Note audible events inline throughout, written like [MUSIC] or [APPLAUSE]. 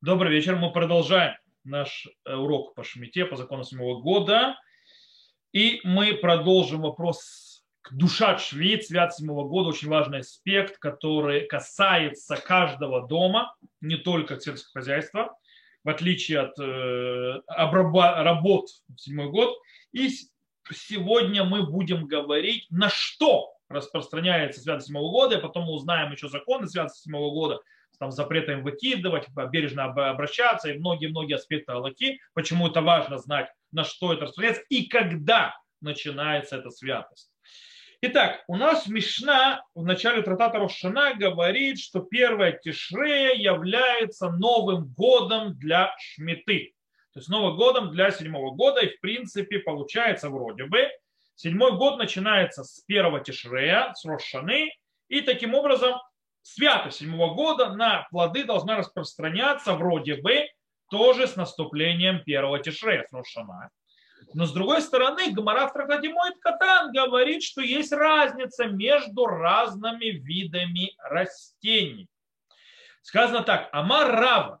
Добрый вечер. Мы продолжаем наш э, урок по Шмите, по закону седьмого года. И мы продолжим вопрос к душа Швид, свят седьмого года. Очень важный аспект, который касается каждого дома, не только сельского хозяйства, в отличие от э, работ в седьмой год. И сегодня мы будем говорить, на что распространяется святость седьмого года, и потом мы узнаем еще законы святости седьмого года – там, запрета им выкидывать, бережно обращаться и многие-многие аспекты Аллахи. Почему это важно знать, на что это распространяется и когда начинается эта святость. Итак, у нас Мишна в начале трактата Рошана говорит, что первая Тишрея является новым годом для Шмиты. То есть новым годом для седьмого года. И в принципе получается вроде бы, седьмой год начинается с первого Тишрея, с Рошаны. И таким образом святость седьмого года на плоды должна распространяться вроде бы тоже с наступлением первого тишрея, с Рошана. Но с другой стороны, Гамара в Катан говорит, что есть разница между разными видами растений. Сказано так, Амар Рава,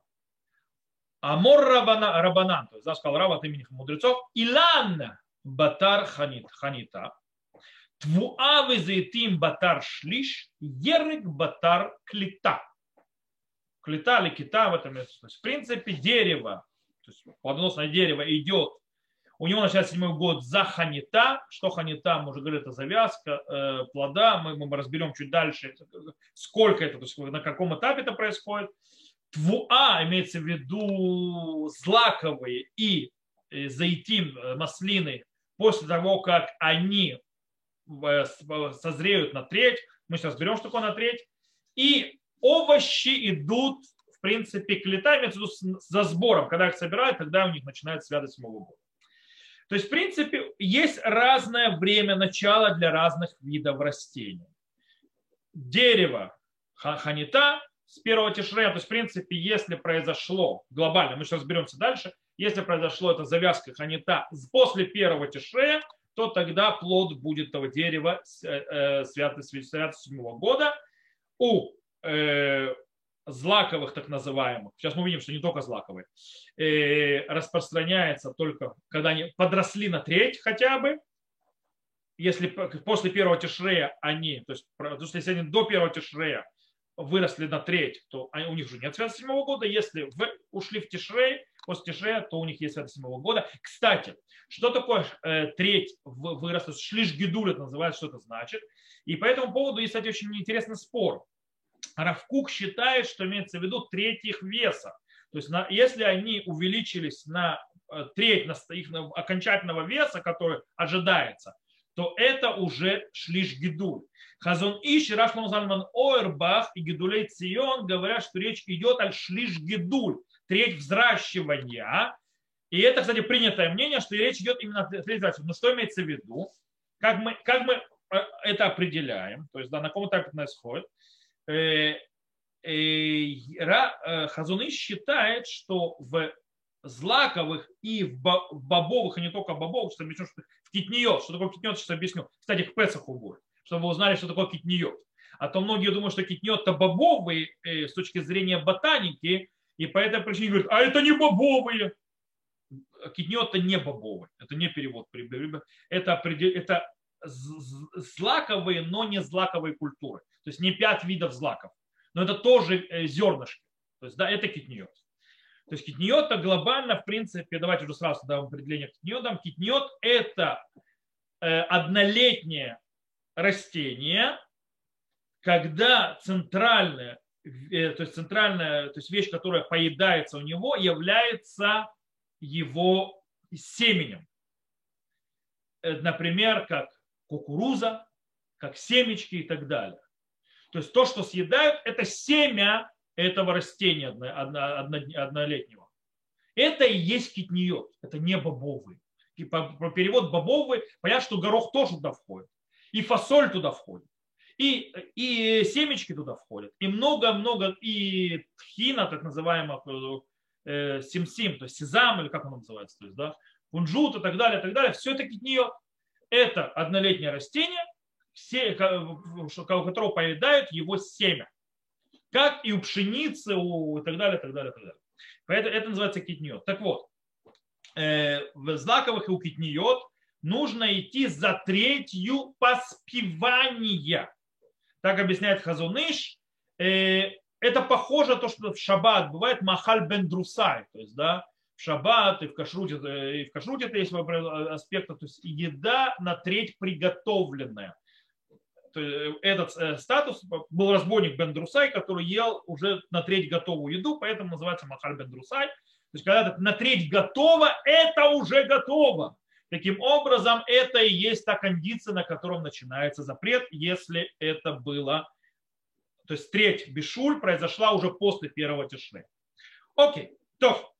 Амор Рабанан, то есть, сказал Рава от имени мудрецов, Илан Батар Ханит, Ханита, Твуа везейтим батар шлиш, ерек батар клита. Клита или кита в этом месте. То есть, в принципе, дерево, то есть плодоносное дерево идет, у него начинается седьмой год за ханита. Что ханита, мы уже говорили, это завязка э, плода. Мы, мы разберем чуть дальше, сколько это, то есть на каком этапе это происходит. Твуа имеется в виду злаковые и э, заитим, э, маслины, после того, как они созреют на треть. Мы сейчас берем, что такое на треть. И овощи идут, в принципе, к летам, виду за сбором. Когда их собирают, тогда у них начинает связать седьмого года. То есть, в принципе, есть разное время начала для разных видов растений. Дерево ханита с первого тишрея, то есть, в принципе, если произошло глобально, мы сейчас разберемся дальше, если произошло это завязка ханита после первого тишрея, то тогда плод будет того дерева э, святости седьмого года. У э, злаковых так называемых, сейчас мы увидим, что не только злаковые, э, распространяется только, когда они подросли на треть хотя бы, если после первого тишрея они, то есть, потому что если они до первого тишрея выросли на треть, то у них уже нет связи седьмого года. Если в, ушли в тишрей, после тишрея, то у них есть связи седьмого года. Кстати, что такое э, треть выросла? Шлиш гидуль это называется, что это значит. И по этому поводу есть, кстати, очень интересный спор. Равкук считает, что имеется в виду треть их веса. То есть на, если они увеличились на э, треть на их окончательного веса, который ожидается, то это уже шлиш гидуль. Хазон Иш, Рашлам Зальман Ойрбах и Гидулей Цион говорят, что речь идет о шлиш гидуль, треть взращивания. И это, кстати, принятое мнение, что речь идет именно о треть взращивания. Но что имеется в виду? Как мы, как мы э, это определяем? То есть, да, на каком этапе происходит? Э, э, Хазуны считает, что в злаковых и в бобовых, и не только бобовых, что объясню, что в китниот, что такое китниот, сейчас объясню. Кстати, к Песаху будет чтобы вы узнали, что такое китниот. А то многие думают, что китниот это бобовые э, с точки зрения ботаники, и по этой причине говорят, а это не бобовые. Китниот это не бобовый, это не перевод. Это, это злаковые, но не злаковые культуры. То есть не пять видов злаков. Но это тоже э, зернышки. То есть, да, это китниот. То есть китниот это глобально, в принципе, давайте уже сразу дам определение китниотам. Китниот это э, однолетнее растение, когда центральная, то есть центральная, то есть вещь, которая поедается у него, является его семенем. Э, например, как кукуруза, как семечки и так далее. То есть то, что съедают, это семя этого растения однолетнего. Это и есть китниот, это не бобовый. И по, по перевод бобовый, понятно, что горох тоже туда входит и фасоль туда входит, и, и семечки туда входят, и много-много, и тхина, так называемых, э, симсим, то есть сезам, или как он называется, то есть, да, кунжут и так далее, и так далее, все это нее это однолетнее растение, все, у которого поедают его семя. как и у пшеницы, у, и так далее, и так далее, и так далее. Поэтому это называется китниот. Так вот, э, в злаковых и у китниот нужно идти за третью поспевания. Так объясняет Хазуныш. Э, это похоже на то, что в шаббат бывает махаль бен друсай, то есть, да, в шаббат и в кашруте, и в кашруте это есть аспекты, то есть еда на треть приготовленная. Этот э, статус был разбойник бен друсай, который ел уже на треть готовую еду, поэтому называется махаль бен друсай. То есть, когда на треть готово, это уже готово. Таким образом, это и есть та кондиция, на котором начинается запрет, если это было, то есть треть бешуль произошла уже после первого тишины. Окей, то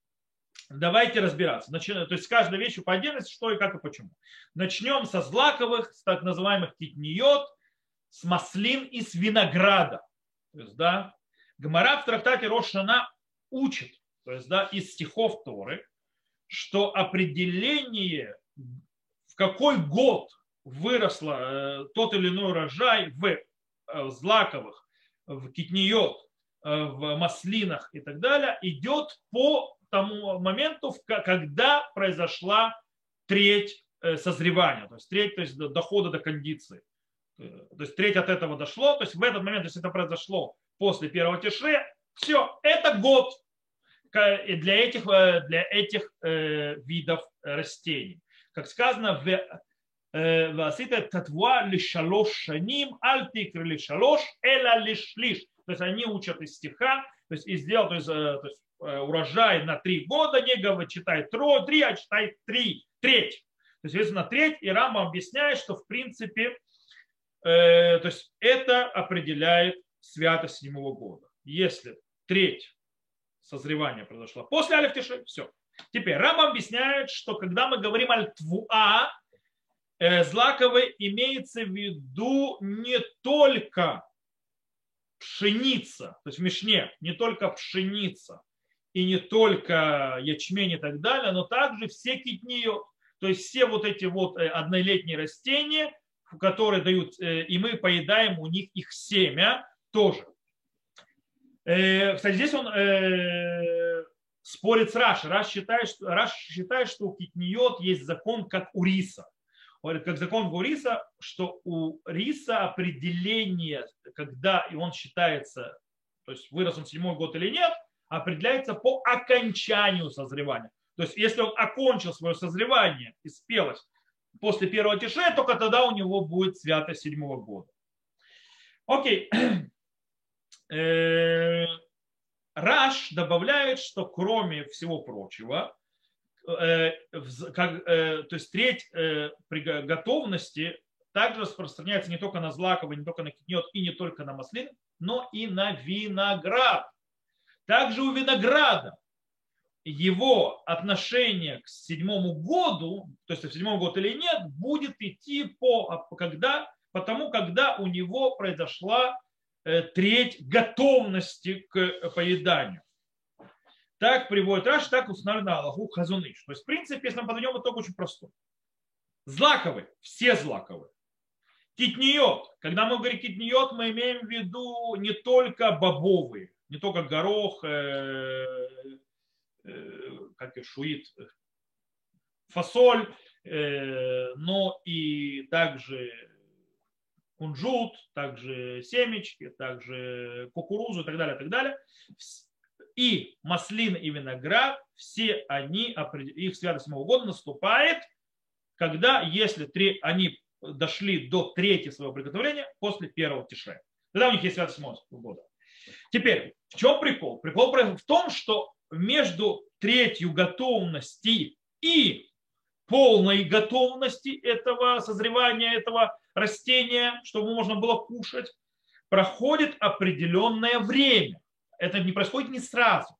давайте разбираться. Начи... То есть с вещью по отдельности, что и как и почему. Начнем со злаковых, с так называемых китниот, с маслин и с винограда. То есть, да, Гмара в трактате Рошана учит, то есть, да, из стихов Торы, что определение в какой год выросло э, тот или иной урожай в э, злаковых, в китниот, э, в маслинах и так далее, идет по тому моменту, когда произошла треть созревания, то есть треть то есть дохода до кондиции. То есть треть от этого дошло, то есть в этот момент, если это произошло после первого тишре, все, это год для этих, для этих видов растений как сказано, в э, Васита татва лишалош шаним, альтикр лишалош, эла лиш лиш. То есть они учат из стиха, то есть и сделал, то есть, э, то есть э, урожай на три года, не говорит, читай три, а читай три, треть. То есть, соответственно, треть, и Рама объясняет, что в принципе, э, то есть это определяет святость седьмого года. Если треть созревания произошла после Алифтиши, все, Теперь Рама объясняет, что когда мы говорим аль-твуа, э, злаковый имеется в виду не только пшеница, то есть в Мишне, не только пшеница и не только ячмень и так далее, но также все китниот, то есть все вот эти вот э, однолетние растения, которые дают, э, и мы поедаем у них их семя тоже. Кстати, здесь он спорит с Раш. Раш считает, что, Раш считает, что у китниот есть закон, как у риса. Говорит, как закон у риса, что у риса определение, когда и он считается, то есть вырос он седьмой год или нет, определяется по окончанию созревания. То есть если он окончил свое созревание и спелость после первого тише, только тогда у него будет святость седьмого года. Окей. [CLEARS THROAT] Раш добавляет, что кроме всего прочего, э, как, э, то есть треть э, при готовности также распространяется не только на злаковый, не только на китнет и не только на маслин, но и на виноград. Также у винограда его отношение к седьмому году, то есть в седьмом год или нет, будет идти по, когда, потому когда у него произошла треть готовности к поеданию. Так приводит Раш, так установлено Аллаху Хазуныш. То есть, в принципе, если мы подойдем, итог очень простой. Злаковые, все злаковые. Китниот. Когда мы говорим китниот, мы имеем в виду не только бобовые, не только горох, э, э, как и шуит, фасоль, э, но и также кунжут, также семечки, также кукурузу и так далее, и так далее. И маслин и виноград, все они, их святость седьмого года наступает, когда, если три, они дошли до третьего своего приготовления после первого тише. Тогда у них есть святость седьмого года. Теперь, в чем прикол? Прикол в том, что между третью готовности и полной готовности этого созревания этого растения, чтобы можно было кушать, проходит определенное время. Это не происходит не сразу.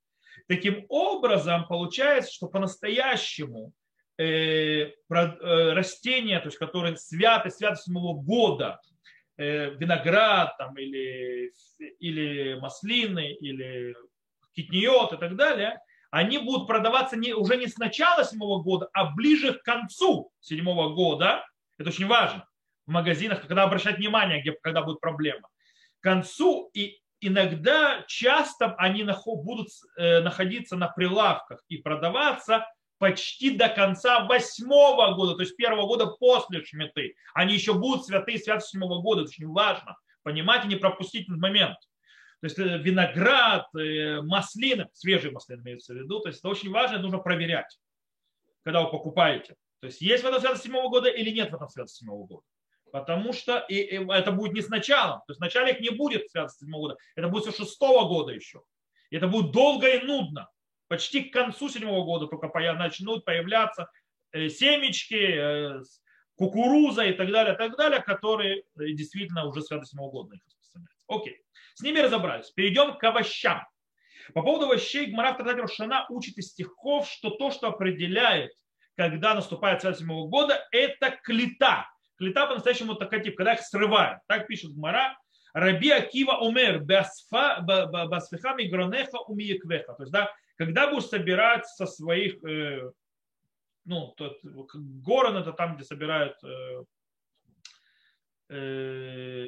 Таким образом, получается, что по-настоящему э, э, растения, то есть которые святы, святы седьмого года, э, виноград там, или, или маслины, или китниот и так далее, они будут продаваться не, уже не с начала седьмого года, а ближе к концу седьмого года. Это очень важно в магазинах, когда обращать внимание, где, когда будет проблема. К концу и иногда, часто они будут э, находиться на прилавках и продаваться почти до конца восьмого года, то есть первого года после шмиты. Они еще будут святые святости седьмого года, это очень важно. Понимать и не пропустить этот момент. То есть э, виноград, э, маслины, свежие маслины имеются в виду, то есть это очень важно, нужно проверять, когда вы покупаете. То есть есть в этом святость седьмого года или нет в этом святость седьмого года. Потому что и, и это будет не сначала. То есть вначале их не будет святость седьмого года. Это будет со шестого года еще. И это будет долго и нудно. Почти к концу седьмого года только начнут появляться э, семечки, кукуруза и так далее, так далее, которые действительно уже святость седьмого года их распространяются. Окей. С ними разобрались. Перейдем к овощам. По поводу овощей Гмара в Шана учит из стихов, что то, что определяет, когда наступает связь седьмого года, это клета. Клета по-настоящему такая тип, когда их срывают. Так пишет Гмара. Раби Акива умер басфихами гронеха умиеквеха. То есть, да, когда будешь собирать со своих, э, ну, тот, город это там, где собирают э, э,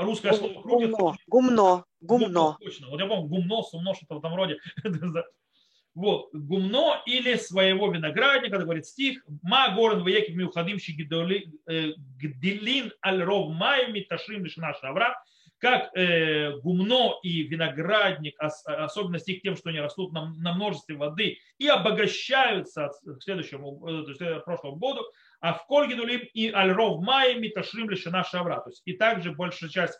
русское слово. Гумно, гумно, гумно. Точно. Вот я помню, гумно, сумно, что-то в этом роде. [LAUGHS] Вот, гумно или своего виноградника, говорит стих, ма город воеки миухадим э, гделин аль ров май миташим лишна шавра, как э, гумно и виноградник, особенность их тем, что они растут на, на множестве воды и обогащаются к следующему, э, то есть к прошлому году, а в Кольгидулим и Альров Майи Миташрим Лишина Шавра. То есть и также большая часть э,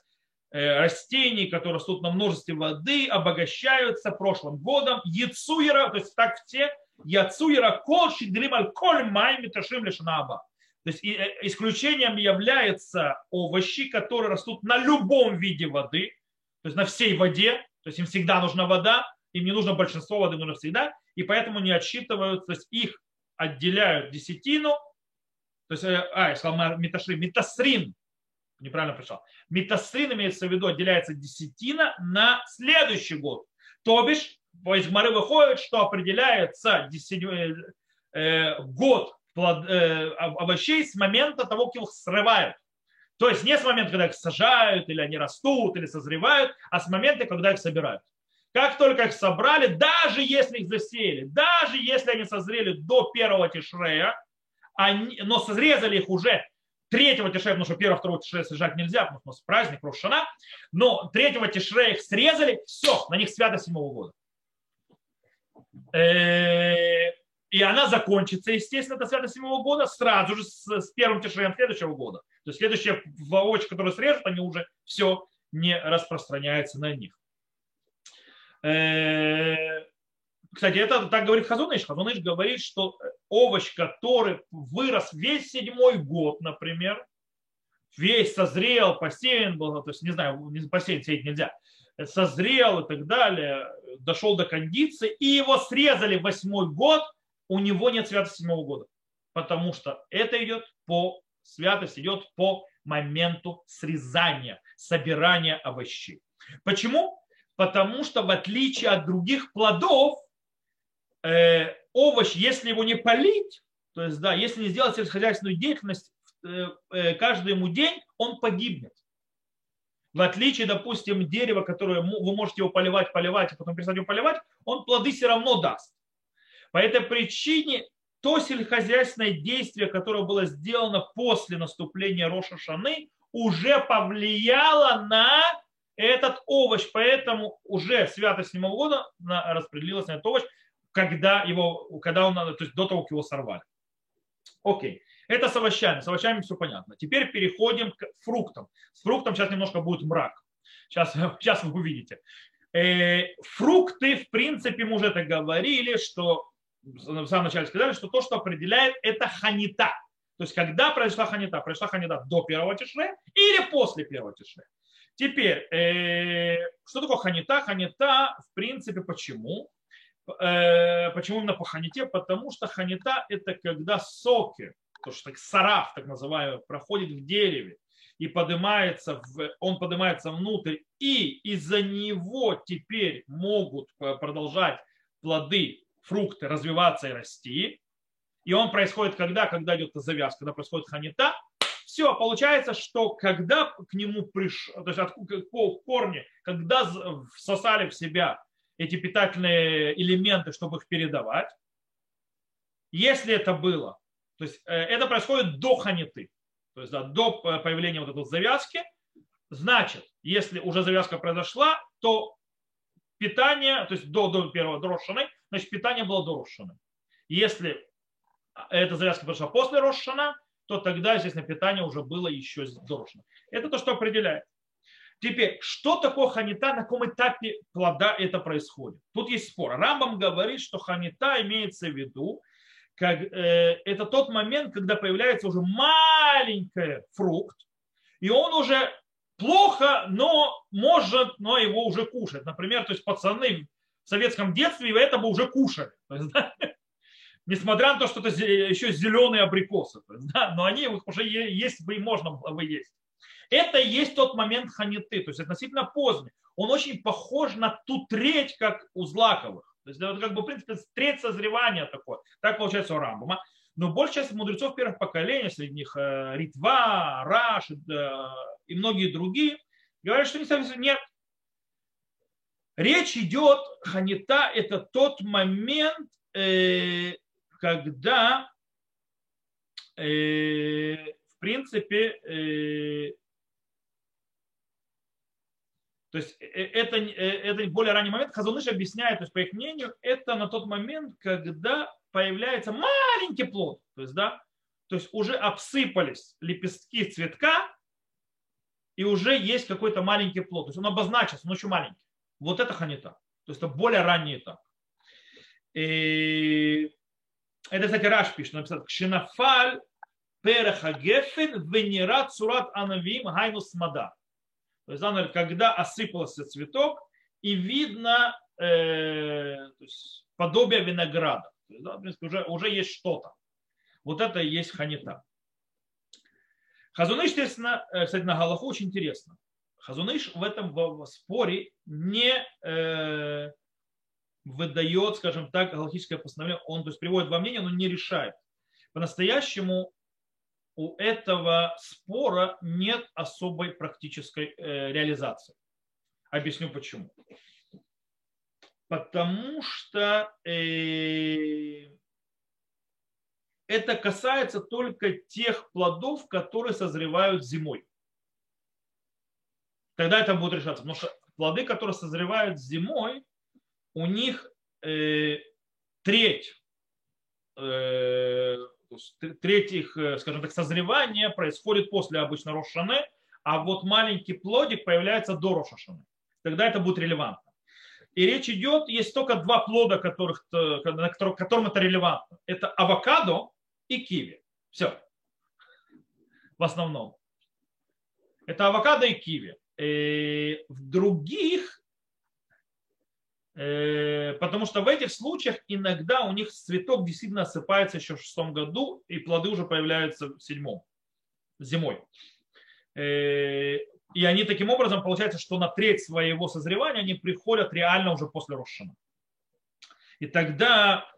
растений, которые растут на множестве воды, обогащаются прошлым годом. Яцуера, то есть так все, Яцуера Кол Шидрим Аль Коль Май Миташрим Лишина Аба. То есть э, исключением являются овощи, которые растут на любом виде воды, то есть на всей воде, то есть им всегда нужна вода, им не нужно большинство воды, нужно всегда, и поэтому не отсчитывают, то есть их отделяют десятину то есть, э, а, я сказал меташрин, метасрин, неправильно пришел. Метасрин имеется в виду, отделяется десятина на следующий год. То бишь, из Гмары выходит, что определяется э, э, год плод, э, овощей с момента того, как их срывают. То есть не с момента, когда их сажают, или они растут, или созревают, а с момента, когда их собирают. Как только их собрали, даже если их засеяли, даже если они созрели до первого тишрея, они, но срезали их уже третьего тишрея, потому что первого, второго тишрея сажать нельзя, потому что у нас праздник, Рошана, но третьего тишрея их срезали, все, на них свято седьмого года. Э, и она закончится, естественно, до свято седьмого года сразу же с, первым тишреем следующего года. То есть следующие овощи, которые срежут, они уже все не распространяются на них. Э, кстати, это так говорит Хазуныш. Хазуныш говорит, что овощ, который вырос весь седьмой год, например, весь созрел, посеян был, то есть, не знаю, не посеян, сеять нельзя, созрел и так далее, дошел до кондиции, и его срезали в восьмой год, у него нет святости седьмого года. Потому что это идет по, святость идет по моменту срезания, собирания овощей. Почему? Потому что в отличие от других плодов, э, овощ, если его не полить, то есть, да, если не сделать сельскохозяйственную деятельность э, э, каждый ему день, он погибнет. В отличие, допустим, дерева, которое вы можете его поливать, поливать, а потом перестать его поливать, он плоды все равно даст. По этой причине то сельскохозяйственное действие, которое было сделано после наступления Роша Шаны, уже повлияло на этот овощ, поэтому уже святость седьмого года распределилась на этот овощ, когда, его, когда он, то есть до того, как его сорвали. Окей. Это с овощами. С овощами все понятно. Теперь переходим к фруктам. С фруктом сейчас немножко будет мрак. Сейчас, [LAUGHS] сейчас вы увидите. Э, фрукты, в принципе, мы уже это говорили, что в самом начале сказали, что то, что определяет, это ханита. То есть, когда произошла ханита? Произошла ханита до первого тишре или после первого тишре. Теперь, э, что такое ханита? Ханита, в принципе, почему? Э, почему именно по ханите? Потому что ханита это когда соки, то что сараф, так называемый, проходит в дереве и поднимается, в, он поднимается внутрь, и из-за него теперь могут продолжать плоды, фрукты развиваться и расти. И он происходит когда? Когда идет завязка, когда происходит ханита, все, получается, что когда к нему пришло, то есть от корни, когда всосали в себя эти питательные элементы, чтобы их передавать, если это было, то есть э, это происходит до ханиты, то есть да, до появления вот этой завязки, значит, если уже завязка произошла, то питание, то есть до, до первого дрошины, значит питание было до рошины. Если эта завязка произошла после рошина, то тогда, естественно, питание уже было еще до. Это то, что определяет. Теперь, что такое ханита, на каком этапе плода это происходит? Тут есть спор. Рамбам говорит, что ханита имеется в виду, как, э, это тот момент, когда появляется уже маленький фрукт, и он уже плохо, но может, но его уже кушать. Например, то есть пацаны в советском детстве это бы уже кушали. То есть, да, [LAUGHS] несмотря на то, что это еще зеленые абрикосы. То есть, да, но они уже есть бы и можно было бы есть. Это и есть тот момент ханиты, то есть относительно поздний. Он очень похож на ту треть, как у злаковых. То есть как бы, в принципе, треть созревания такое. Так получается у Рамбама. Но большая часть мудрецов первых поколений, среди них э, Ритва, Раш э, и многие другие, говорят, что нет. Речь идет, ханита – это тот момент, э, когда, в принципе, то есть это, это более ранний момент. Хазуныш объясняет, то есть по их мнению, это на тот момент, когда появляется маленький плод. То есть, да, то есть уже обсыпались лепестки цветка, и уже есть какой-то маленький плод. То есть он обозначился, но еще маленький. Вот это ханита. То есть это более ранний этап. И это, кстати, Раш пишет, написал, Кшинафаль перехагефен венерат сурат анавим гайнус мада. То есть, когда осыпался цветок, и видно э, есть, подобие винограда. То есть, да, в принципе, уже, уже есть что-то. Вот это и есть ханита. Хазуныш, естественно, э, кстати, на Галаху очень интересно. Хазуныш в этом споре не э, выдает, скажем так, галактическое постановление. Он то есть, приводит во мнение, но не решает. По-настоящему у этого спора нет особой практической э, реализации. Объясню почему. Потому что э, это касается только тех плодов, которые созревают зимой. Тогда это будет решаться. Потому что плоды, которые созревают зимой, у них э, треть э, третьих, э, скажем так, созревания происходит после обычно Рошаны, а вот маленький плодик появляется до Рошашаны. Тогда это будет релевантно. И речь идет, есть только два плода, которых, на которым это релевантно. Это авокадо и киви. Все. В основном. Это авокадо и киви. И э, в других Э, потому что в этих случаях иногда у них цветок действительно осыпается еще в шестом году, и плоды уже появляются в седьмом, зимой. Э, и они таким образом, получается, что на треть своего созревания они приходят реально уже после Рошана. И тогда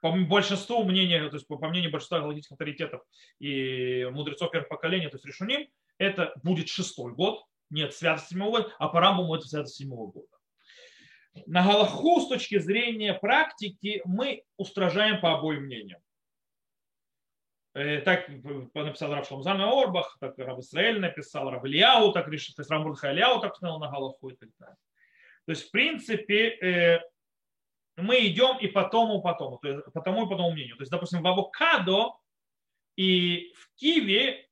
по большинству мнения, то есть по мнению большинства галактических авторитетов и мудрецов первых поколений, то есть решуним, это будет шестой год, нет святости седьмого года, а по Рамбаму это святость седьмого года на Галаху с точки зрения практики мы устражаем по обоим мнениям. Э, так написал Рав Шломзан Орбах, так Рав Исраэль написал, Рав Ильяу так решил, то есть Рав Ильяу так сказал на Галаху и так далее. То есть, в принципе, э, мы идем и по тому, по тому, то есть по тому и по тому мнению. То есть, допустим, в авокадо и в киви,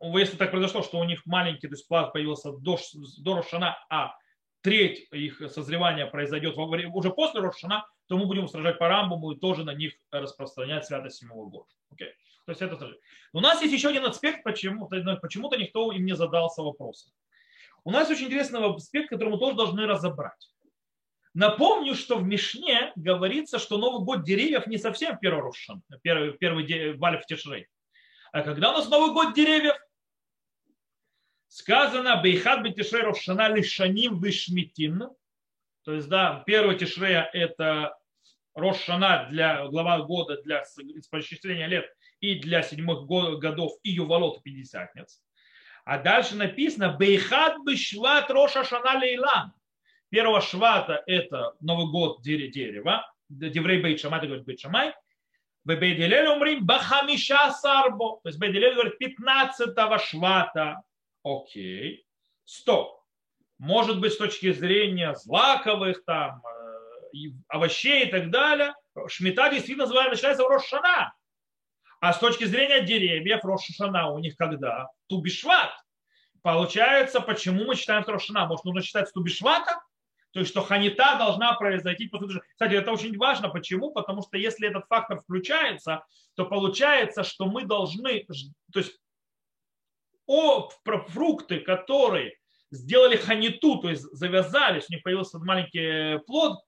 если так произошло, что у них маленький то есть плод появился до, до Рошана, а треть их созревания произойдет уже после Рошана, то мы будем устражать по Рамбаму и тоже на них распространять святость седьмого года. Okay. То есть это У нас есть еще один аспект, почему, почему-то никто им не задался вопросом. У нас очень интересный аспект, который мы тоже должны разобрать. Напомню, что в Мишне говорится, что Новый год деревьев не совсем первый Рошан, первый, первый Валев Тишрей. А когда у нас Новый год деревьев? Сказано Бейхат Бетишрей Рошана Лишаним Вишмитин. То есть, да, первый Тишрея это Рошана для глава года для исполнения лет и для седьмых годов и ювалот пятидесятниц. А дальше написано Бейхат Бешват Роша Шана Лейлан. Первого швата это Новый год дерева. Деврей Бейт Шамай, говорит Бейт Бейделель умрим Бахамиша Сарбо. То есть Бейделель говорит 15 швата. Окей. Стоп. Может быть, с точки зрения злаковых там, э, овощей и так далее, шмита действительно начинается в Рошана. А с точки зрения деревьев, Рошана у них когда? Тубишват. Получается, почему мы считаем Рошана? Может, нужно считать с Тубишвата? То есть, что ханита должна произойти. Кстати, это очень важно. Почему? Потому что если этот фактор включается, то получается, что мы должны, то есть о, фрукты, которые сделали ханиту, то есть завязались, у них появился маленький плод,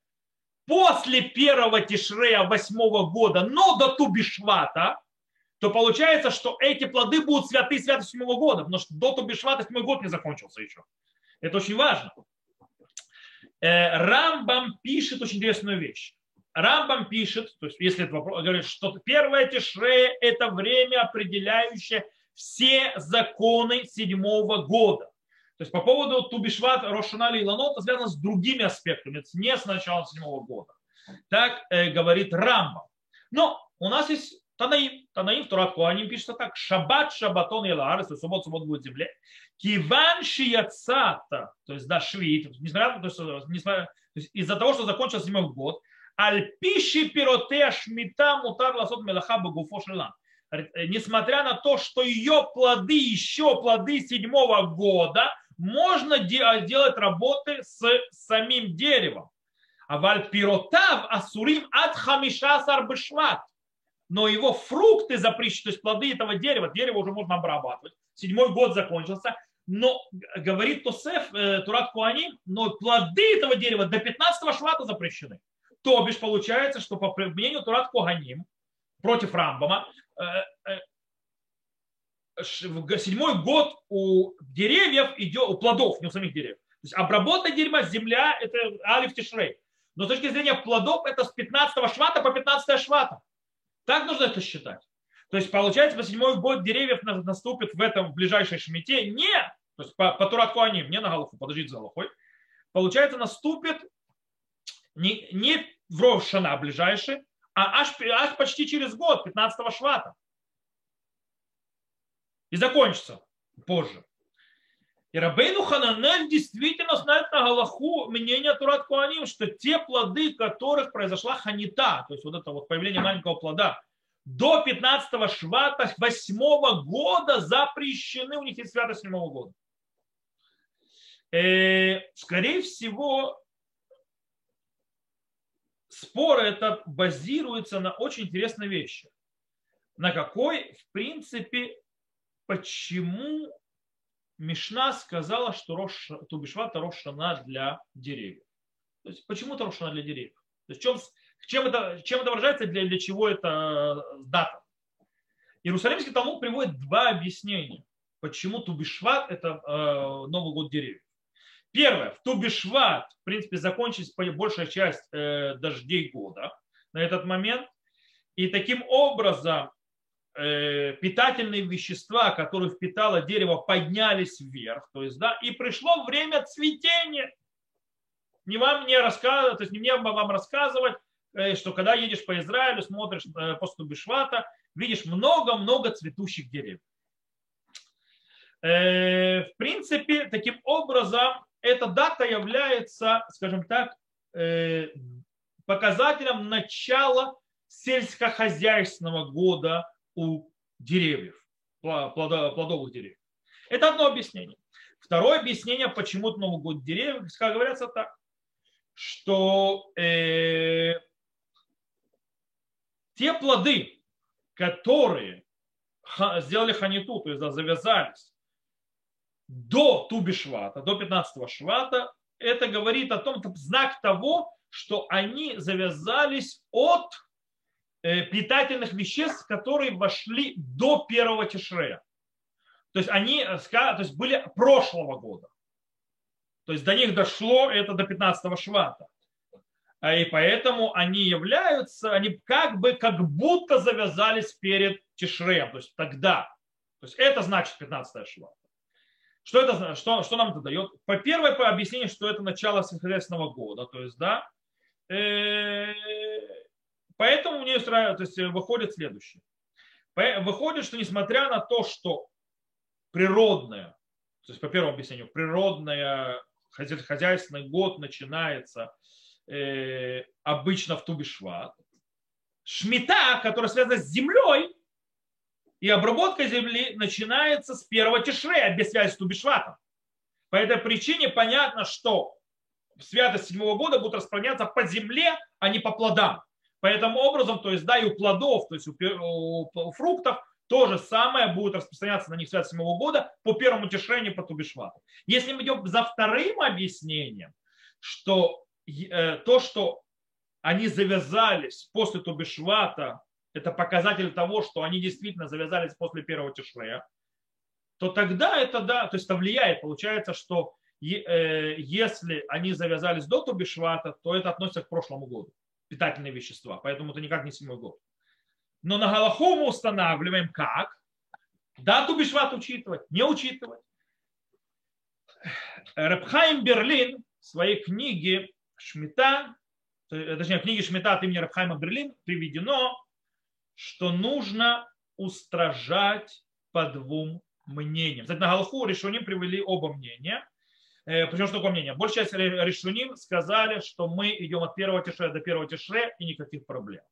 после первого тишрея восьмого года, но до Тубишвата, то получается, что эти плоды будут святы святость седьмого года, потому что до Тубишвата седьмой год не закончился еще. Это очень важно. Э, Рамбам пишет очень интересную вещь. Рамбам пишет, то есть если это вопрос, говорит, что первое тишре – это время, определяющее все законы седьмого года. То есть по поводу Тубишват, Рошанали и Ланот, это связано с другими аспектами, не с начала седьмого года. Так э, говорит Рамбам. Но у нас есть Танаим. Танаим в Турат Куаним пишется так. Шаббат, шаббатон и лаарес, то суббот, суббот будет земле. Киван шияцата, то есть да, швид, несмотря, то есть, несмотря, то есть из-за того, что закончился седьмой год, альпиши пиротея шмита мутар ласот мелаха багуфо шелам. Несмотря на то, что ее плоды, еще плоды седьмого года, можно делать работы с самим деревом. А вальпиротав асурим от хамиша сарбышват но его фрукты запрещены, то есть плоды этого дерева, дерево уже можно обрабатывать. Седьмой год закончился, но, говорит Тосеф, э, Турат Куани, но плоды этого дерева до 15 швата запрещены. То бишь получается, что по мнению Турат Куаним против Рамбама, э, э, седьмой год у деревьев идет, у плодов, не у самих деревьев. То есть обработка дерьма, земля, это алиф тишрей. Но с точки зрения плодов, это с 15 швата по 15 швата. Так нужно это считать. То есть получается, по седьмой год деревьев наступит в этом в ближайшей шмите. Нет. То есть по, по Туратку они, не на Галаху, подождите за Галахой. Получается, наступит не, не в Рошана ближайший, а аж, аж почти через год, 15 швата. И закончится позже. И Рабейну Хананель действительно знает на Галаху мнение Турат Куаним, что те плоды, которых произошла ханита, то есть вот это вот появление маленького плода, до 15 швата 8 года запрещены, у них есть святость 7 года. Э, скорее всего, спор этот базируется на очень интересной вещи. На какой, в принципе, почему Мишна сказала, что Рош, Тубишват это Рошана для деревьев. То есть почему это Рошана для деревьев? То есть чем, чем, это, чем это выражается, для, для чего это э, дата? Иерусалимский Талмуд приводит два объяснения, почему Тубишват это э, Новый год деревьев. Первое, в Тубишват, в принципе, закончилась большая часть э, дождей года на этот момент. И таким образом Э, питательные вещества, которые впитало дерево, поднялись вверх. То есть, да, и пришло время цветения. Не вам не рассказывать, то есть не мне вам рассказывать, э, что когда едешь по Израилю, смотришь э, по Бешвата, видишь много-много цветущих деревьев. В принципе, таким образом, эта дата является, скажем так, показателем начала сельскохозяйственного года у деревьев, плодовых деревьев. Это одно объяснение. Второе объяснение, почему Новый год деревьев, как говорится так, что э, те плоды, которые сделали ханиту, то есть завязались до Туби Швата, до 15 Швата, это говорит о том, знак того, что они завязались от Э, питательных веществ, которые вошли до первого тишрея. То есть они э, то есть были прошлого года. То есть до них дошло это до 15 швата. А И поэтому они являются, они как бы, как будто завязались перед Тишреем, то есть тогда. То есть это значит 15 швата. Что, это, что, что нам это дает? По первое по объяснению, что это начало сельскохозяйственного года. То есть, да, э, поэтому мне устраивает, то есть выходит следующее. Выходит, что несмотря на то, что природное, то есть по первому объяснению, природное хозяйственный год начинается э, обычно в Тубишват, шмита, которая связана с землей, и обработка земли начинается с первого тишрея, без связи с Тубишватом. По этой причине понятно, что святость седьмого года будет распространяться по земле, а не по плодам. Поэтому образом, то есть, да, и у плодов, то есть у, у фруктов, то же самое будет распространяться на них святость седьмого года по первому тишрению по Тубишвату. Если мы идем за вторым объяснением, что э, то, что они завязались после Тубишвата это показатель того, что они действительно завязались после первого тишрея, то тогда это да, то есть это влияет. Получается, что э, если они завязались до Тубишвата, то это относится к прошлому году, питательные вещества. Поэтому это никак не седьмой год. Но на Галаху мы устанавливаем как? Да, Тубишват учитывать, не учитывать. Рабхайм Берлин в своей книге Шмита, точнее, в книге Шмита от имени Рабхайма Берлин приведено, что нужно устражать по двум мнениям. Кстати, на Галху решуним привели оба мнения. Э, Причем что такое мнение? Большая часть решуним сказали, что мы идем от первого тише до первого тише и никаких проблем.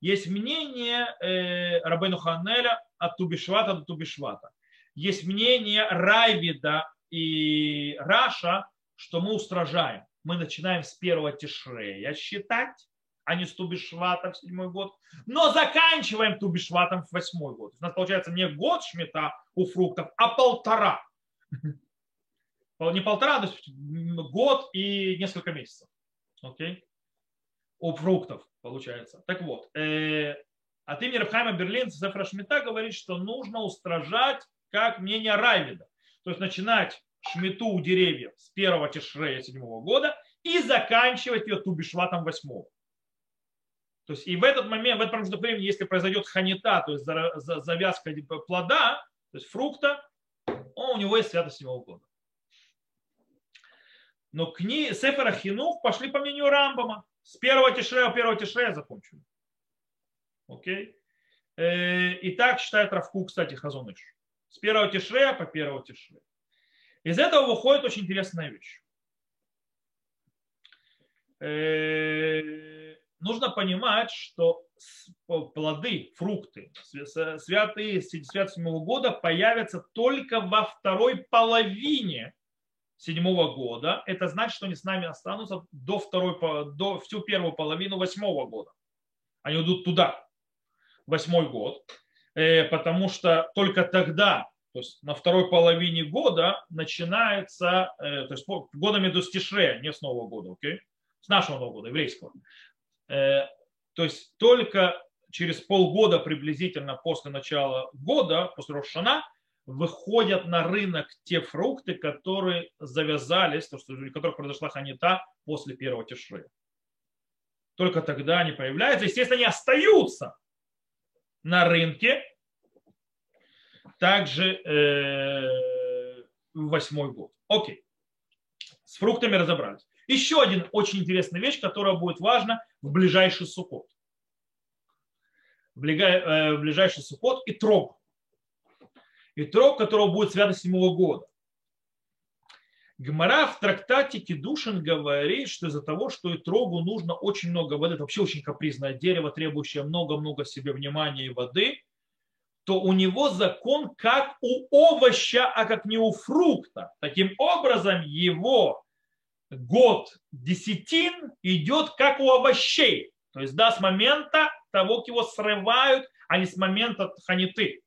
Есть мнение э, Рабейну Ханеля от Тубишвата до Тубишвата. Есть мнение Райвида и Раша, что мы устражаем. Мы начинаем с первого тишрея считать, а не с Тубишвата в седьмой год. Но заканчиваем Тубишватом в восьмой год. У нас получается не год шмета у фруктов, а полтора. Не полтора, то есть год и несколько месяцев. Окей? У фруктов получается. Так вот, э, от имени Рабхайма Берлин Сефра Шмита говорит, что нужно устражать как мнение Райвида. То есть начинать шмету у деревьев с первого тишрея седьмого года и заканчивать ее тубишватом восьмого. То есть и в этот момент, в этот промежуток времени, если произойдет ханита, то есть завязка плода, то есть фрукта, он, у него есть святость седьмого года. Но книги Сефера Хинух пошли по мнению Рамбама. С первого тишрея, первого тишрея закончили. Окей? Э, и так считает Равку, кстати, Хазуныш. С первого тишрея по первого тишрея. Из этого выходит очень интересная вещь. Нужно понимать, что плоды, фрукты, святые свят седьмого года появятся только во второй половине седьмого года. Это значит, что они с нами останутся до, второй, до всю первую половину восьмого года. Они идут туда, восьмой год, э, потому что только тогда, то есть на второй половине года начинается, э, то есть годами до стишре, не с Нового года, окей? с нашего Нового года, еврейского. Э, то есть только через полгода приблизительно после начала года, после Рошана, выходят на рынок те фрукты, которые завязались, то, что, у которых произошла ханита после первого тишры. Только тогда они появляются. Естественно, они остаются на рынке также э, восьмой год. Окей. С фруктами разобрались. Еще один очень интересная вещь, которая будет важна в ближайший сукот. В э, ближайший сукот и трог. И трог, которого будет свято седьмого года. Гмара в трактате Кедушин говорит, что из-за того, что и трогу нужно очень много воды, это вообще очень капризное дерево, требующее много-много себе внимания и воды, то у него закон как у овоща, а как не у фрукта. Таким образом, его год десятин идет как у овощей. То есть, да, с момента того, как его срывают, а не с момента ханиты.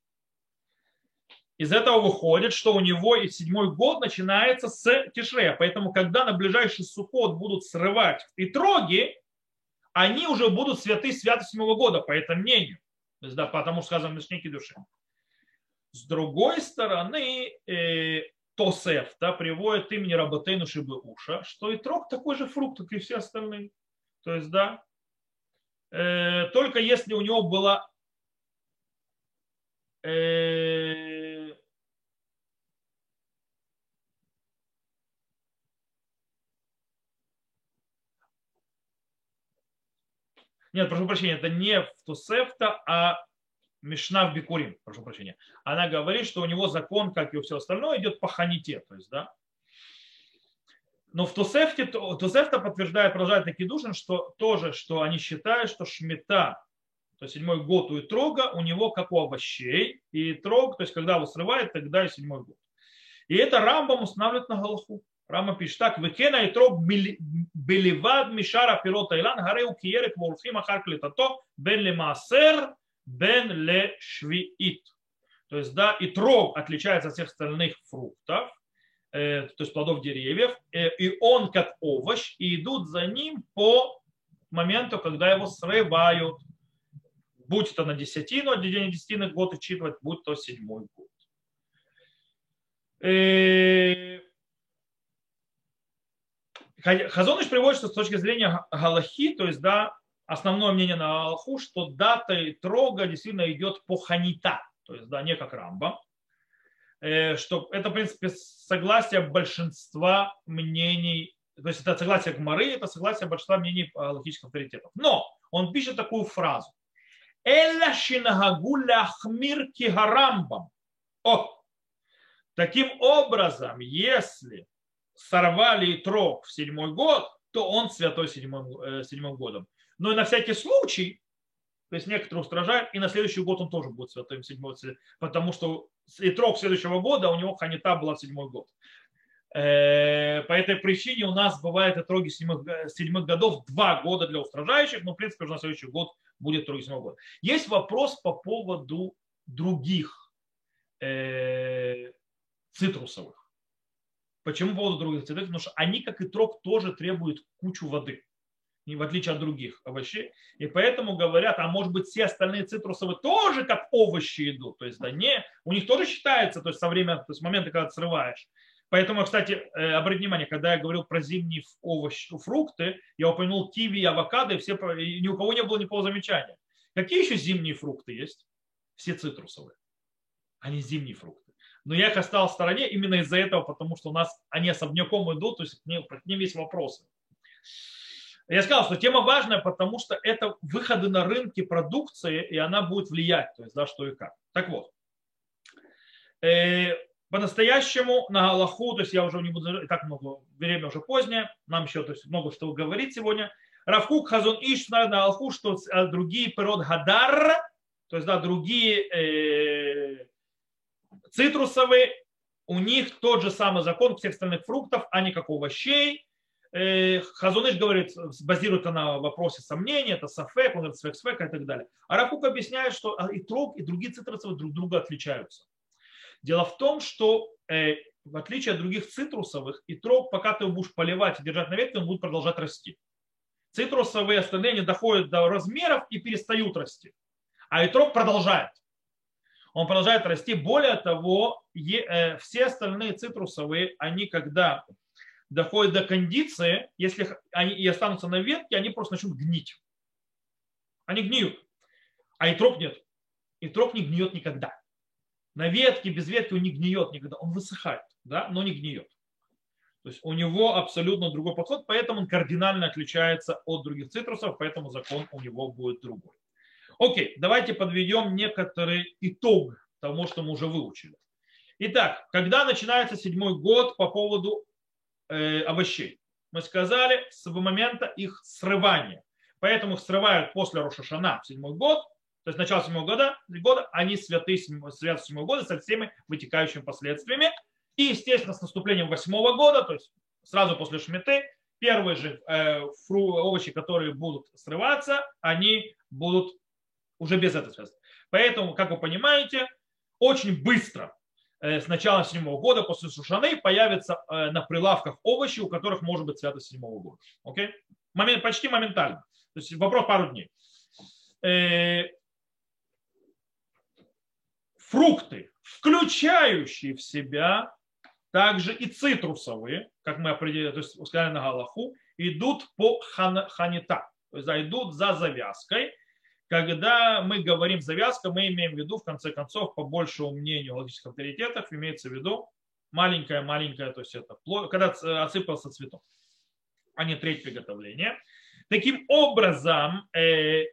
Из этого выходит, что у него и седьмой год начинается с тишрея. Поэтому, когда на ближайший сухот будут срывать и троги, они уже будут святы святости седьмого года, по этому мнению. То есть, да, потому что сказано в души. С другой стороны, э, Тосеф да, приводит имени Работейну Шибеуша, что и трог такой же фрукт, как и все остальные. То есть, да, э, только если у него была э, Нет, прошу прощения, это не в Тусефта, а Мишна в Бикурим, прошу прощения. Она говорит, что у него закон, как и у всего остального, идет по ханите. То есть, да, но в Тусефте, Тусефта подтверждает, продолжает Накидушин, что тоже, что они считают, что шмета, то есть седьмой год у Итрога, у него как у овощей, и Итрог, то есть когда его срывает, тогда и седьмой год. И это Рамбам устанавливает на Галаху. Рама пишет так, «Векена Итрог беливад мишара пирота илан, гареу киерек волфим ахар клетато, бен ле маасер, бен ле швиит». То есть, да, Итрог отличается от всех остальных фруктов, Э, то есть плодов деревьев, э, и он как овощ, и идут за ним по моменту, когда его срывают. Будь это на десятину, от день десятины год учитывать, будь то седьмой год. Э, Хазоныш приводит, что с точки зрения Галахи, то есть, да, основное мнение на Галаху, что дата трога действительно идет по ханита, то есть, да, не как Рамба. Э, что это, в принципе, согласие большинства мнений, то есть это согласие Гмары, это согласие большинства мнений логических авторитетов. Но он пишет такую фразу. Элла шинагагуля хмир кигарамбам. О, таким образом, если сорвали трог в седьмой год, то он святой седьмым, э, седьмым годом. Но и на всякий случай, то есть некоторые устражают, и на следующий год он тоже будет святым седьмой, потому что итрок следующего года у него ханита была седьмой год. Э, по этой причине у нас бывает итроги седьмых, седьмых годов два года для устражающих, но в принципе уже на следующий год будет итроги седьмого года. Есть вопрос по поводу других э, цитрусовых. Почему по поводу других цитрусовых? Потому что они, как и трог, тоже требуют кучу воды в отличие от других овощей. И поэтому говорят, а может быть все остальные цитрусовые тоже как овощи идут. То есть да не, у них тоже считается, то есть со времени, то есть момента, когда срываешь. Поэтому, кстати, э, обратите внимание, когда я говорил про зимние овощи, фрукты, я упомянул киви и авокадо, и, все, и ни у кого не было никакого замечания. Какие еще зимние фрукты есть? Все цитрусовые. Они зимние фрукты. Но я их оставил в стороне именно из-за этого, потому что у нас они особняком идут, то есть к ним, к ним есть вопросы. Я сказал, что тема важная, потому что это выходы на рынки продукции, и она будет влиять, то есть, да, что и как. Так вот, э, по-настоящему на Аллаху, то есть я уже не буду, и так много, время уже позднее, нам еще то есть, много что говорить сегодня. Равкук Хазон Иш на Аллаху, что э, другие природ Хадар, то есть да, другие э, цитрусовые, у них тот же самый закон всех остальных фруктов, а не как овощей, Хазуныш говорит, базирует на вопросе сомнения, это сафек, он говорит свек, свек и так далее. А Рафук объясняет, что а, и трог, и другие цитрусовые друг друга отличаются. Дело в том, что э, в отличие от других цитрусовых, и трог, пока ты его будешь поливать и держать на ветке, он будет продолжать расти. Цитрусовые остальные не доходят до размеров и перестают расти. А итрог продолжает. Он продолжает расти. Более того, э, все остальные цитрусовые, они когда доходят до кондиции, если они и останутся на ветке, они просто начнут гнить. Они гниют. А и троп нет. И троп не гниет никогда. На ветке, без ветки он не гниет никогда. Он высыхает, да, но не гниет. То есть у него абсолютно другой подход, поэтому он кардинально отличается от других цитрусов, поэтому закон у него будет другой. Окей, давайте подведем некоторый итог того, что мы уже выучили. Итак, когда начинается седьмой год по поводу э, овощей. Мы сказали с момента их срывания. Поэтому их срывают после Рошашана в седьмой год, то есть начало седьмого года, года они святы свят седьмого года со всеми вытекающими последствиями. И, естественно, с наступлением восьмого года, то есть сразу после шметы, первые же э, фру, овощи, которые будут срываться, они будут уже без этого связаны. Поэтому, как вы понимаете, очень быстро с начала седьмого года после Сушаны появятся э, на прилавках овощи, у которых может быть святость седьмого года. Окей? Момент, почти моментально. То есть вопрос пару дней. Э, фрукты, включающие в себя также и цитрусовые, как мы определили, то есть сказали на Галаху, идут по хан, ханита, то есть идут за завязкой, когда мы говорим завязка, мы имеем в виду, в конце концов, по большему мнению логических авторитетов, имеется в виду маленькая-маленькая, то есть это когда осыпался цветок, а не треть приготовления. Таким образом, э,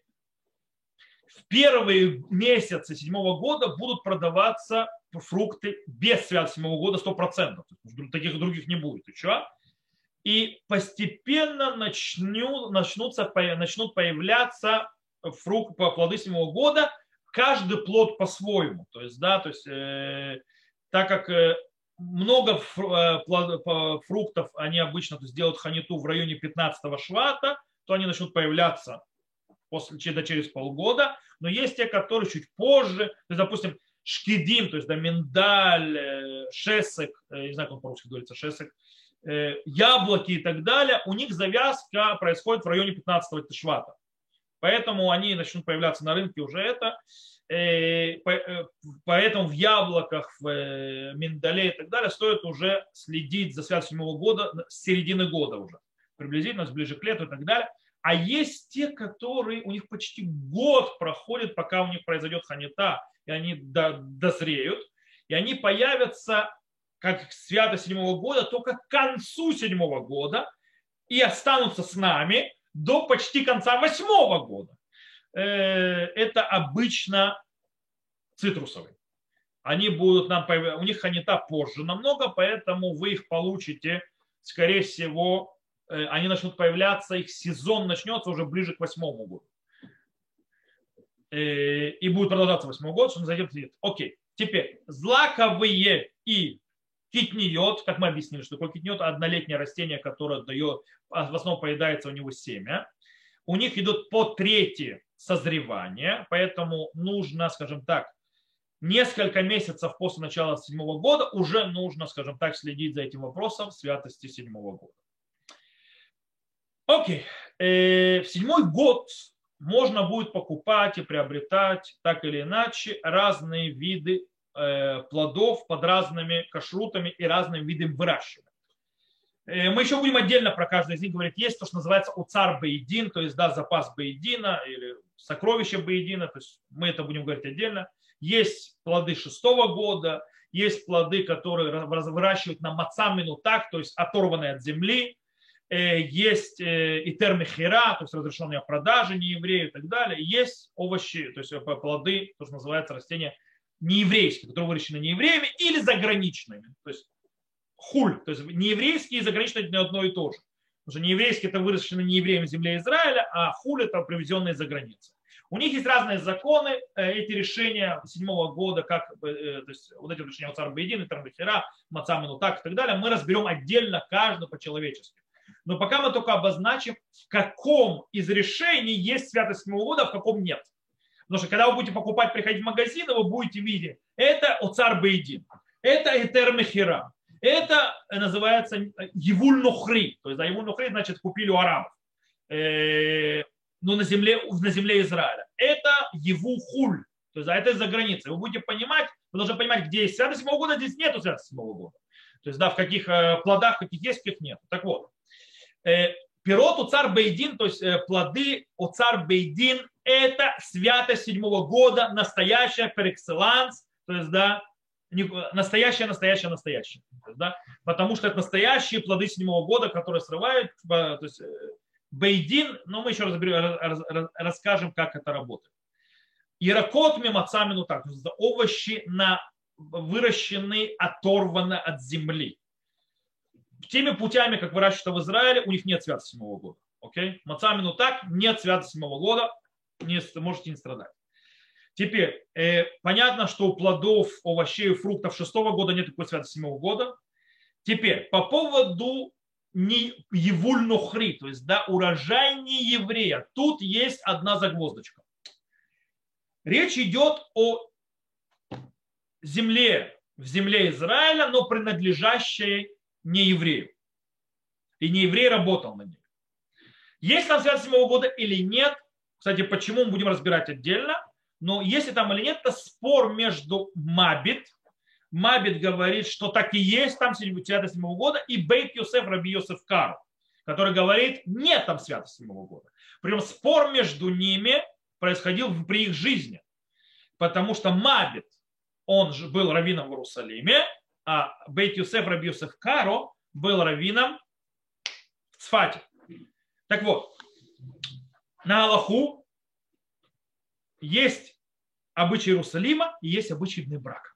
в первые месяцы седьмого года будут продаваться фрукты без святости седьмого года 100%. Таких других не будет еще. И постепенно начнут, начнутся, начнут появляться фрукты, плоды седьмого года, каждый плод по-своему. То есть, да, то есть, э, так как э, много э, фруктов они обычно то есть, делают ханиту в районе 15 швата, то они начнут появляться после, через полгода. Но есть те, которые чуть позже, то есть, допустим, шкидим, то есть да, миндаль, э, шесек, э, не знаю, как он по-русски говорится, шесек, яблоки и так далее, у них завязка происходит в районе 15 тышвата. Поэтому они начнут появляться на рынке уже это. Поэтому в яблоках, в миндале и так далее стоит уже следить за связь седьмого года с середины года уже. Приблизительно, ближе к лету и так далее. А есть те, которые, у них почти год проходит, пока у них произойдет ханита, и они дозреют, и они появятся как свято седьмого года только к концу седьмого года и останутся с нами до почти конца восьмого года. Э, это обычно цитрусовые. Они будут нам, у них ханита позже намного, поэтому вы их получите, скорее всего, э, они начнут появляться, их сезон начнется уже ближе к восьмому году. Э, и будет продолжаться восьмой год, что он зайдет в Окей. Теперь, злаковые и китниот, как мы объяснили, что такое китниот, однолетнее растение, которое дает, а, в основном поедается у него семя. У них идут по трети созревания, поэтому нужно, скажем так, несколько месяцев после начала седьмого года уже нужно, скажем так, следить за этим вопросом святости седьмого года. Окей. Э, в седьмой год можно будет покупать и приобретать так или иначе разные виды плодов под разными кашрутами и разными видами выращивания. Э, мы еще будем отдельно про каждый из них говорить. Есть то, что называется уцар бейдин, то есть да, запас бейдина или сокровище бейдина, то есть мы это будем говорить отдельно. Есть плоды шестого года, есть плоды, которые выращивают на мацамину так, то есть оторванные от земли, Э, есть э, и термихера, то есть разрешенные продажи нееврею и так далее. Есть овощи, то есть э, плоды, то, что называется растения нееврейские, которые выращены неевреями или заграничными. То есть хуль, то есть нееврейские и заграничные это не одно и то же. Потому что нееврейские это выращены неевреем в земле Израиля, а хуль это привезенные за границей. У них есть разные законы, эти решения седьмого года, как то есть вот эти решения Цар Бейдин, Термихера, Мацамину, так и так далее, мы разберем отдельно каждый по-человечески. Но пока мы только обозначим, в каком из решений есть святость седьмого года, а в каком нет. Потому что когда вы будете покупать, приходить в магазин, вы будете видеть, это Оцар Бейдин, это Этер Мехира, это называется Евуль Нухри. То есть да, Евуль Нухри значит купили у арабов. Э, ну, на земле, на земле Израиля. Это Еву Хуль. То есть, да, это за границей. Вы будете понимать, вы должны понимать, где есть святость седьмого года, здесь нету святости седьмого года. То есть, да, в каких э, плодах, каких есть, каких нет. Так вот, Э, пирот у царь Бейдин, то есть э, плоды у царь Бейдин, это святость седьмого года, настоящая перекселанс, то есть, да, настоящая, настоящая, настоящая. да, потому что это настоящие плоды седьмого года, которые срывают, то есть э, Бейдин, но мы еще разберем, расскажем, как это работает. Иракот мимацамину так, овощи на выращенные, оторваны от земли теми путями, как выращивают в Израиле, у них нет святости седьмого года. Окей? Мацамину так, нет святости седьмого года, не, можете не страдать. Теперь, э, понятно, что у плодов, овощей и фруктов шестого года нет такой святости седьмого года. Теперь, по поводу не евуль нохри, то есть да, урожай не еврея. Тут есть одна загвоздочка. Речь идет о земле, в земле Израиля, но принадлежащей не еврею. И не еврей работал на ней. Есть там связь седьмого года или нет, кстати, почему мы будем разбирать отдельно, но если там или нет, это спор между Мабит, Мабит говорит, что так и есть там святость седьмого года, и Бейт Йосеф Раби Йосеф Кару, который говорит, нет там святости седьмого года. Прям спор между ними, происходил при их жизни. Потому что Мабит, он же был раввином в Иерусалиме, а Бейт Юсеф Раби Юсеф Каро был раввином в Цфате. Так вот, на Аллаху есть обычай Иерусалима и есть обычай брака.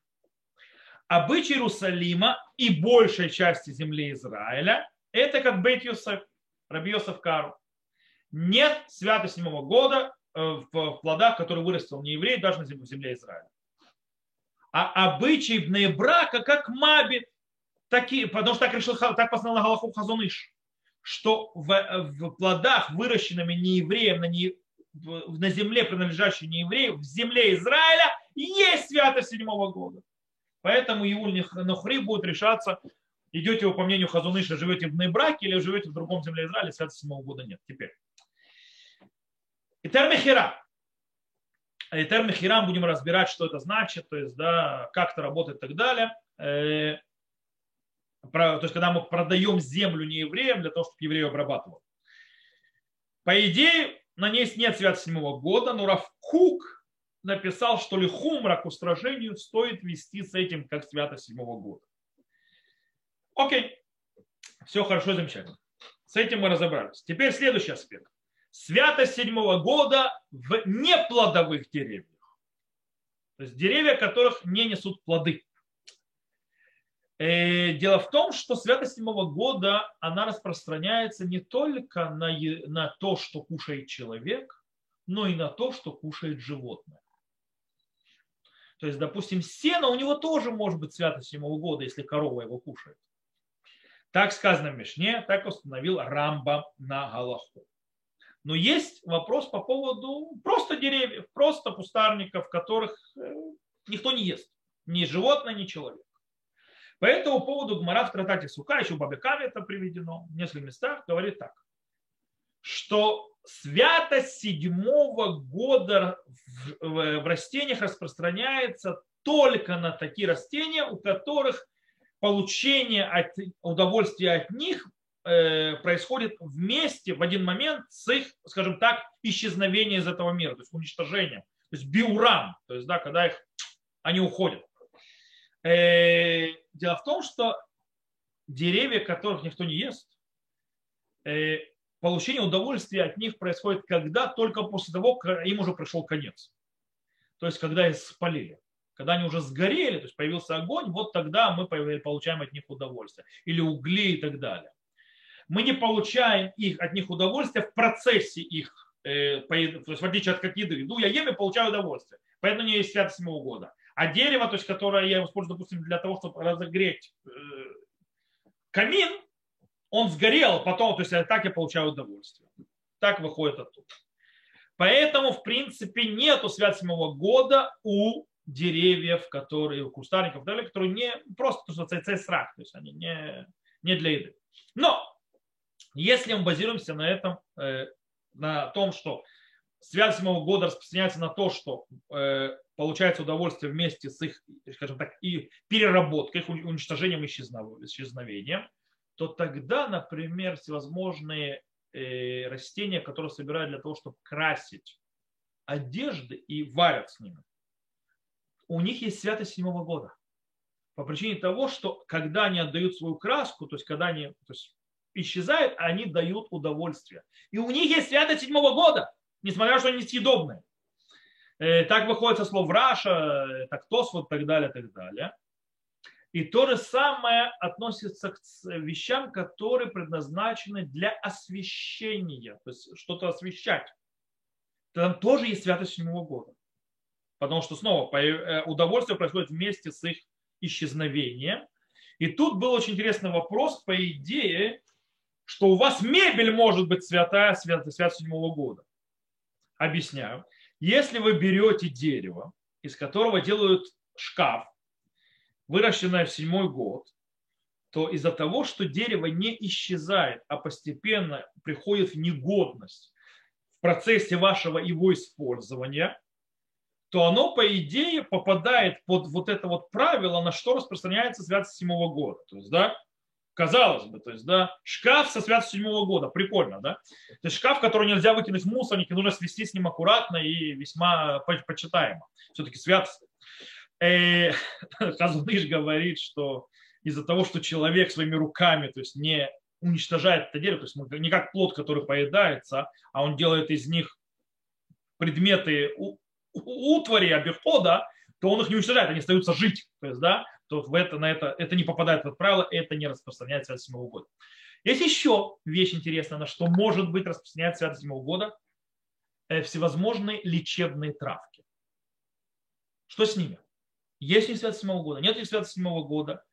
Обычай Иерусалима и большей части земли Израиля – это как Бейт Юсеф, Раби Йосеф Кару. Нет святости седьмого года э, в плодах, которые вырастил не еврей, даже на земле Израиля. А обычай брака как Мабит, такие, потому что так решил, так постановил Галаху Хазуныш, что в, в плодах, выращенными неевреем на, не, на земле, принадлежащей нееврею, в земле Израиля, есть святость седьмого года. Поэтому Иуль Нохри будет решаться, идете вы по мнению Хазуныша, живете в Нейбраке или живете в другом земле Израиля, святости седьмого года нет. Теперь. Итер Мехира. Итер Мехирам будем разбирать, что это значит, то есть, да, как это работает и так далее. То есть, когда мы продаем землю не евреям для того, чтобы еврею обрабатывал. По идее, на ней нет свят седьмого года, но Равкук написал, что ли хумра к устражению стоит вести с этим как свято седьмого года. Окей, все хорошо, замечательно. С этим мы разобрались. Теперь следующий аспект. Святость седьмого года в неплодовых деревьях. То есть деревья, которых не несут плоды. Э, дело в том, что святость седьмого года, она распространяется не только на, на то, что кушает человек, но и на то, что кушает животное. То есть, допустим, сено у него тоже может быть святость седьмого года, если корова его кушает. Так сказано в Мишне, так установил Рамба на Галаху. Но есть вопрос по поводу просто деревьев, просто пустарников, которых э, никто не ест. Ни животное, ни человек. По этому поводу Гмара в Тратате Сука, еще в Бабекаме это приведено в нескольких местах, говорит так, что святость седьмого года в растениях распространяется только на такие растения, у которых получение от, удовольствия от них э, происходит вместе в один момент с их, скажем так, исчезновением из этого мира, то есть уничтожением, то есть биурам, то есть да, когда их, они уходят. Э, дело в том, что деревья, которых никто не ест, э, получение удовольствия от них происходит когда? Только после того, как им уже пришел конец. То есть, когда их спалили. Когда они уже сгорели, то есть появился огонь, вот тогда мы получаем от них удовольствие. Или угли и так далее. Мы не получаем их, от них удовольствие в процессе их, э, то есть в отличие от как еды. Ну, я ем и получаю удовольствие. Поэтому меня есть святость седьмого года. А дерево, то есть, которое я использую, допустим, для того, чтобы разогреть э, камин, он сгорел, потом, то есть так я получаю удовольствие. Так выходит оттуда. Поэтому, в принципе, нету связанного года у деревьев, которые, у кустарников, которые не просто, то, что это страх, то есть они не, не для еды. Но, если мы базируемся на этом, э, на том, что связь седьмого года распространяется на то, что э, получается удовольствие вместе с их, скажем так, и переработкой, их уничтожением, исчезновением, то тогда, например, всевозможные э, растения, которые собирают для того, чтобы красить одежды и варят с ними, у них есть святость седьмого года. По причине того, что когда они отдают свою краску, то есть когда они то есть, исчезают, они дают удовольствие. И у них есть святость седьмого года, несмотря на то, что они несъедобные. Э, так выходит со слов Раша, э, так Тос, вот так далее, так далее. И то же самое относится к вещам, которые предназначены для освещения, то есть что-то освещать. Там тоже есть святость седьмого года. Потому что снова э, удовольствие происходит вместе с их исчезновением. И тут был очень интересный вопрос, по идее, что у вас мебель может быть святая, святая, святая седьмого года. Объясняю. Если вы берете дерево, из которого делают шкаф, выращенное в седьмой год, то из-за того, что дерево не исчезает, а постепенно приходит в негодность в процессе вашего его использования, то оно, по идее, попадает под вот это вот правило, на что распространяется святость седьмого года. То есть, да, Казалось бы, то есть, да, шкаф со святостью седьмого года, прикольно, да? То есть шкаф, который нельзя выкинуть в мусорник, и нужно свести с ним аккуратно и весьма почитаемо. Все-таки святость. Э, [LAUGHS] Хазуныш говорит, что из-за того, что человек своими руками, то есть не уничтожает это дерево, то есть не как плод, который поедается, а он делает из них предметы утвари, обихода, то он их не уничтожает, они остаются жить. То есть, да, то в это, на это, это не попадает это правило, это не распространяется святость седьмого года. Есть еще вещь интересная, на что может быть распространяется святость седьмого года. Э, всевозможные лечебные травки. Что с ними? Есть них святость седьмого года, нет у них святость седьмого года.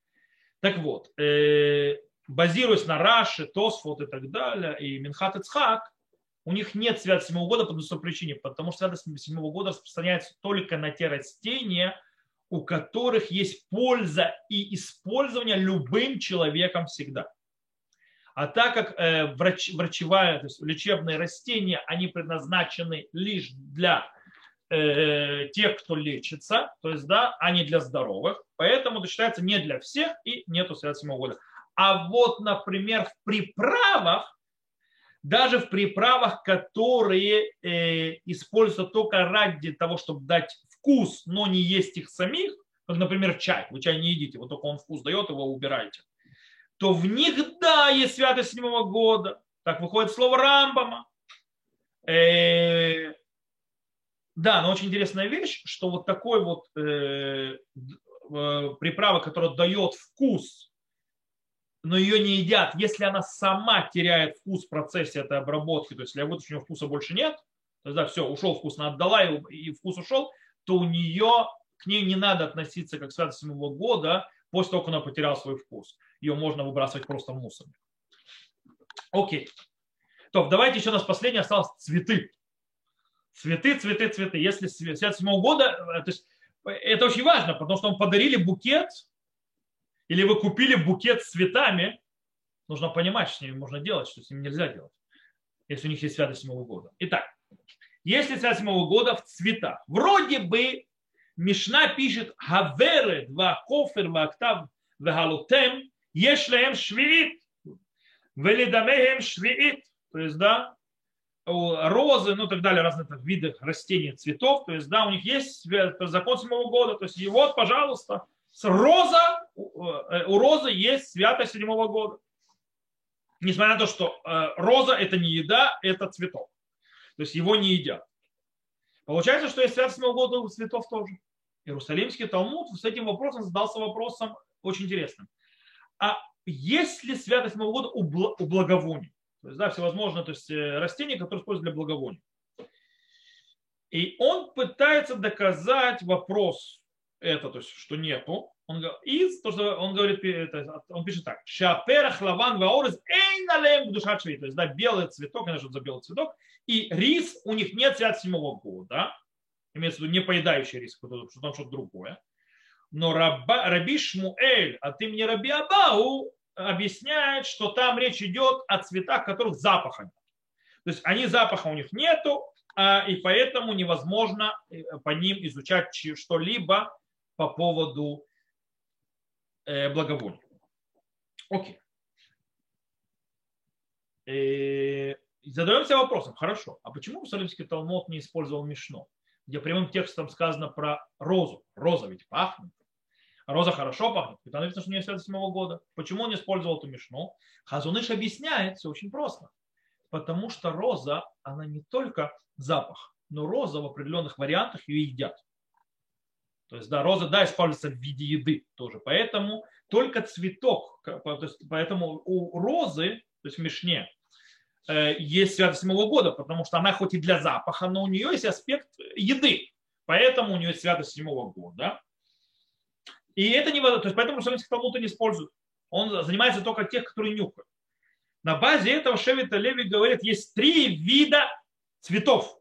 Так вот, э, базируясь на Раши, Тосфот и так далее, и Минхат Ицхак, у них нет святости седьмого года по той причине, потому что святость седьмого года распространяется только на те растения, у которых есть польза и использование любым человеком всегда. А так как э, врач, врачевая, то есть лечебные растения, они предназначены лишь для э, тех, кто лечится, то есть, да, а не для здоровых, поэтому это считается не для всех и нету седьмого года. А вот, например, в приправах, даже в приправах, которые э, используются только ради того, чтобы дать вкус, но не есть их самих, как, например, чай, вы чай не едите, вот только он вкус дает, его убираете, то в них, да, есть святость седьмого года. Так выходит слово Рамбама. Э, да, но очень интересная вещь, что вот такой вот э, э, приправа, которая дает вкус но ее не едят, если она сама теряет вкус в процессе этой обработки, то есть если вот у нее вкуса больше нет, то есть да, все, ушел вкус, она отдала и вкус ушел, то у нее к ней не надо относиться как к святости седьмого года после того, как она потеряла свой вкус. Ее можно выбрасывать просто в мусор. Окей. То, давайте еще у нас последнее осталось цветы. Цветы, цветы, цветы. Если свят седьмого года, э, то есть это очень важно, потому что вам подарили букет или вы купили букет с цветами, нужно понимать, что с ними можно делать, что с ними нельзя делать, если у них есть святость седьмого года. Итак, если святость седьмого года в цветах, вроде бы Мишна пишет Хавере, два кофер, вактав, вегалутем, ешлеем швиит, велидамеем швиит. То есть, да, розы, ну и так далее, разные так, виды растений, цветов. То есть, да, у них есть закон седьмого года. То есть, и вот, пожалуйста, роза, э, у розы есть святость седьмого года. Несмотря на то, что э, роза это не еда, это цветок. То есть его не едят. Получается, что есть седьмого года у цветов тоже. Иерусалимский Талмуд с этим вопросом задался вопросом очень интересным. А есть ли святость седьмого года у благовоний? То есть, да, всевозможные то есть, э, растения, которые используют для благовоний. И он пытается доказать вопрос, это, то есть, что нету. Он, и то, что он говорит, это, он пишет так. Шаперах лаван ваорез эйналем душа швей. То есть, да, белый цветок, я за белый цветок. И рис, у них нет цвет седьмого года. Имеется в виду не поедающий рис, что там что-то другое. Но раба, Раби Шмуэль от имени Раби Абау объясняет, что там речь идет о цветах, которых запаха нет. То есть они запаха у них нету, а, и поэтому невозможно э, по ним изучать что-либо по поводу благовоний. Окей. Э, задаемся вопросом, хорошо, а почему Мусалимский Талмуд не использовал Мишно, где прямым текстом сказано про розу? Роза ведь пахнет. Роза хорошо пахнет. Это написано, что не с седьмого года. Почему он не использовал эту Мишну? Хазуныш объясняет, все очень просто. Потому что роза, она не только запах, но роза в определенных вариантах ее едят. То есть, да, роза, да, используется в виде еды тоже. Поэтому только цветок, то есть, поэтому у розы, то есть в Мишне, э, есть святость седьмого года, потому что она хоть и для запаха, но у нее есть аспект еды. Поэтому у нее есть святость седьмого года. И это не то есть поэтому Шаминский Талмуд не использует. Он занимается только тех, которые нюхают. На базе этого Шевита Леви говорит, есть три вида цветов.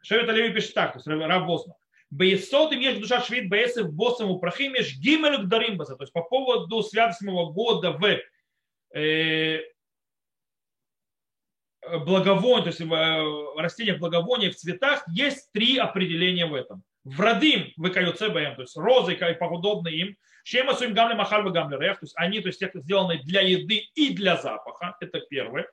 Шевита Леви пишет так, то есть Вознов. Бейсот им есть душа швид бейсов боссом у прахим ешь гимелю даримбаса. То есть по поводу святостного года в э, благовонии, то есть в растениях благовония, в цветах, есть три определения в этом. врадим выкаются БМ, то есть розы и подобные им, Шема суим гамле махаль гамле рех, то есть они, то есть те, сделаны для еды и для запаха, это первое.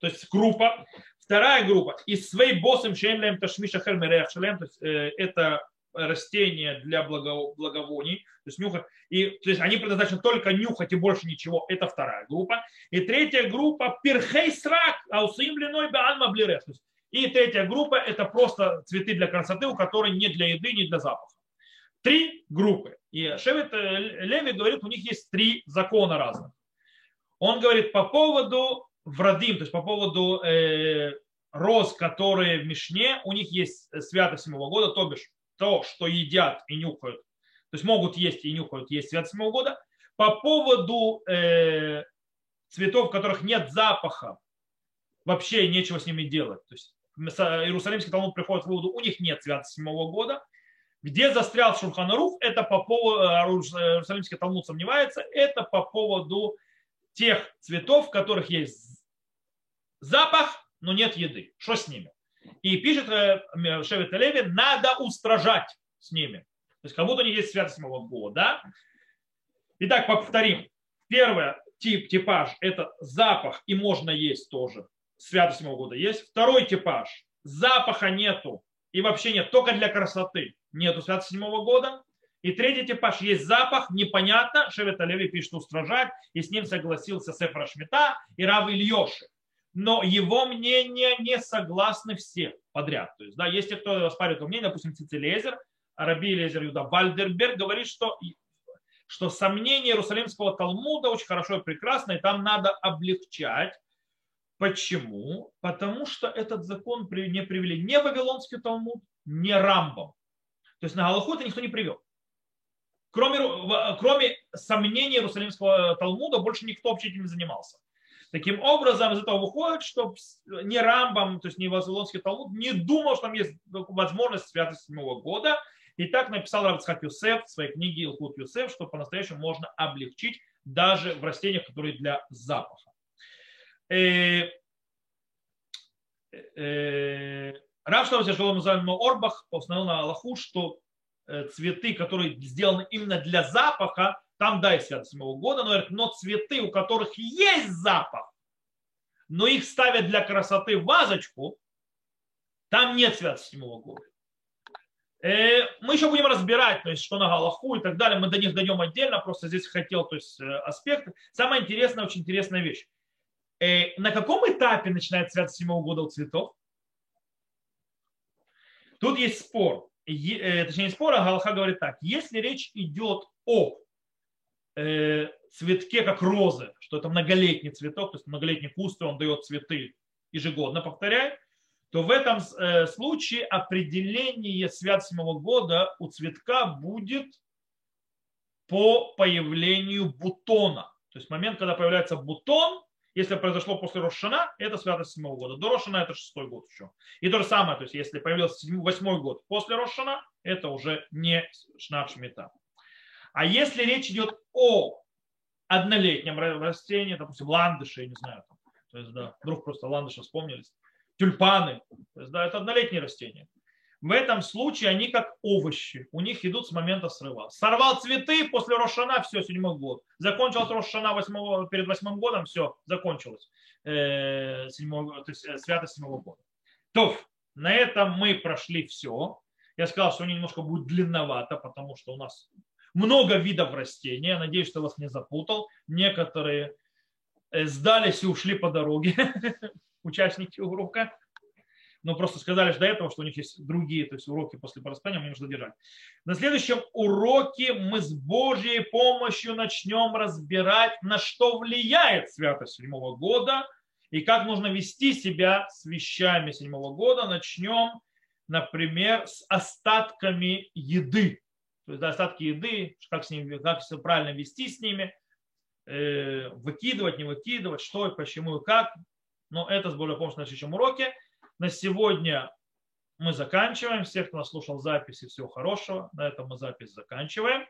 То есть группа. Вторая группа. И свей босом шемлем ташмиша хермерех шелем, то есть э, это растения для благовоний, то есть нюхать. И, то есть они предназначены только нюхать и больше ничего. Это вторая группа. И третья группа перхей срак, аусим длиной баальма блиреш. И третья группа это просто цветы для красоты, у которых не для еды, не для запаха. Три группы. И Шевет э, Леви говорит, у них есть три закона разных. Он говорит по поводу врадим, то есть по поводу э, роз, которые в Мишне, у них есть святость седьмого года, то бишь то, что едят и нюхают, то есть могут есть и нюхают, есть святость седьмого года. По поводу э, цветов, в которых нет запаха, вообще нечего с ними делать. То есть Иерусалимский Талмуд приходит к выводу, у них нет святости седьмого года. Где застрял Шурханарух, это по поводу, э, Иерусалимский Талмуд сомневается, это по поводу тех цветов, в которых есть запах, но нет еды. Что с ними? И пишет э, Шевет Леви, надо устражать с ними. То есть как будто у них есть святость седьмого года. Итак, повторим. Первый тип, типаж – это запах, и можно есть тоже. Святость седьмого года есть. Второй типаж – запаха нету, и вообще нет, только для красоты нету святости седьмого года. И третий типаж, есть запах, непонятно, Шевет Леви пишет устражать, и с ним согласился Сефра Шмита и Рав Ильёши. Но его мнение не согласны все подряд. То есть, да, есть те, кто оспаривает мнение, допустим, Цицелезер, Раби Лезер Юда Вальдерберг говорит, что, что сомнение Иерусалимского Талмуда очень хорошо и прекрасно, и там надо облегчать. Почему? Потому что этот закон не привели ни Вавилонский Талмуд, ни Рамбом. То есть на Галаху это никто не привел. Кроме, кроме сомнений Иерусалимского Талмуда, больше никто вообще этим не занимался. Таким образом, из этого выходит, что ни Рамбам, то есть ни Вавилонский Талмуд не думал, что там есть возможность святости седьмого года. И так написал Равцхак Юсеф в своей книге Илхут Юсеф, что по-настоящему можно облегчить даже в растениях, которые для запаха. Э, э, Рав Шлався Шалом Орбах установил на Аллаху, что э, цветы, которые сделаны именно для запаха, там дай святость седьмого года, но, но цветы, у которых есть запах, но их ставят для красоты в вазочку, там нет святости седьмого года. Э, мы еще будем разбирать, то есть, что на Галаху и так далее. Мы до них дойдем отдельно, просто здесь хотел то есть, э, аспект. Самая интересная, очень интересная вещь. На каком этапе святость седьмого года у цветов? Тут есть спор. Е, точнее, не спор, а Галаха говорит так. Если речь идет о э, цветке, как розы, что это многолетний цветок, то есть многолетний куст, и он дает цветы ежегодно, повторяю, то в этом э, случае определение свят седьмого года у цветка будет по появлению бутона. То есть момент, когда появляется бутон, если произошло после Рошана, это святость седьмого года. До Рошана это шестой год еще. И то же самое, то есть если появился восьмой год после Рошана, это уже не Шнат Шмита. А если речь идет о однолетнем растении, допустим, ландыши, я не знаю, то есть, да, вдруг просто ландыши вспомнились, тюльпаны, то есть, да, это однолетние растения. В этом случае они как овощи. У них идут с момента срыва. Сорвал цветы после Рошана, все, седьмой год. Закончилось Рошана восьмого, перед восьмым годом, все, закончилось. Э, седьмого, то есть э, святость седьмого года. То, на этом мы прошли все. Я сказал, что они немножко будет длинновато, потому что у нас много видов растений. Я надеюсь, что вас не запутал. Некоторые э, сдались и ушли по дороге, [LAUGHS] участники урока но просто сказали что до этого, что у них есть другие то есть уроки после проспания, мне нужно держать. На следующем уроке мы с Божьей помощью начнем разбирать, на что влияет святость седьмого года и как нужно вести себя с вещами седьмого года. Начнем, например, с остатками еды. То есть остатки еды, как, с ними, как правильно вести с ними, э, выкидывать, не выкидывать, что и почему и как. Но это с более помощью на следующем уроке. На сегодня мы заканчиваем. Всех, кто нас слушал записи, всего хорошего. На этом мы запись заканчиваем.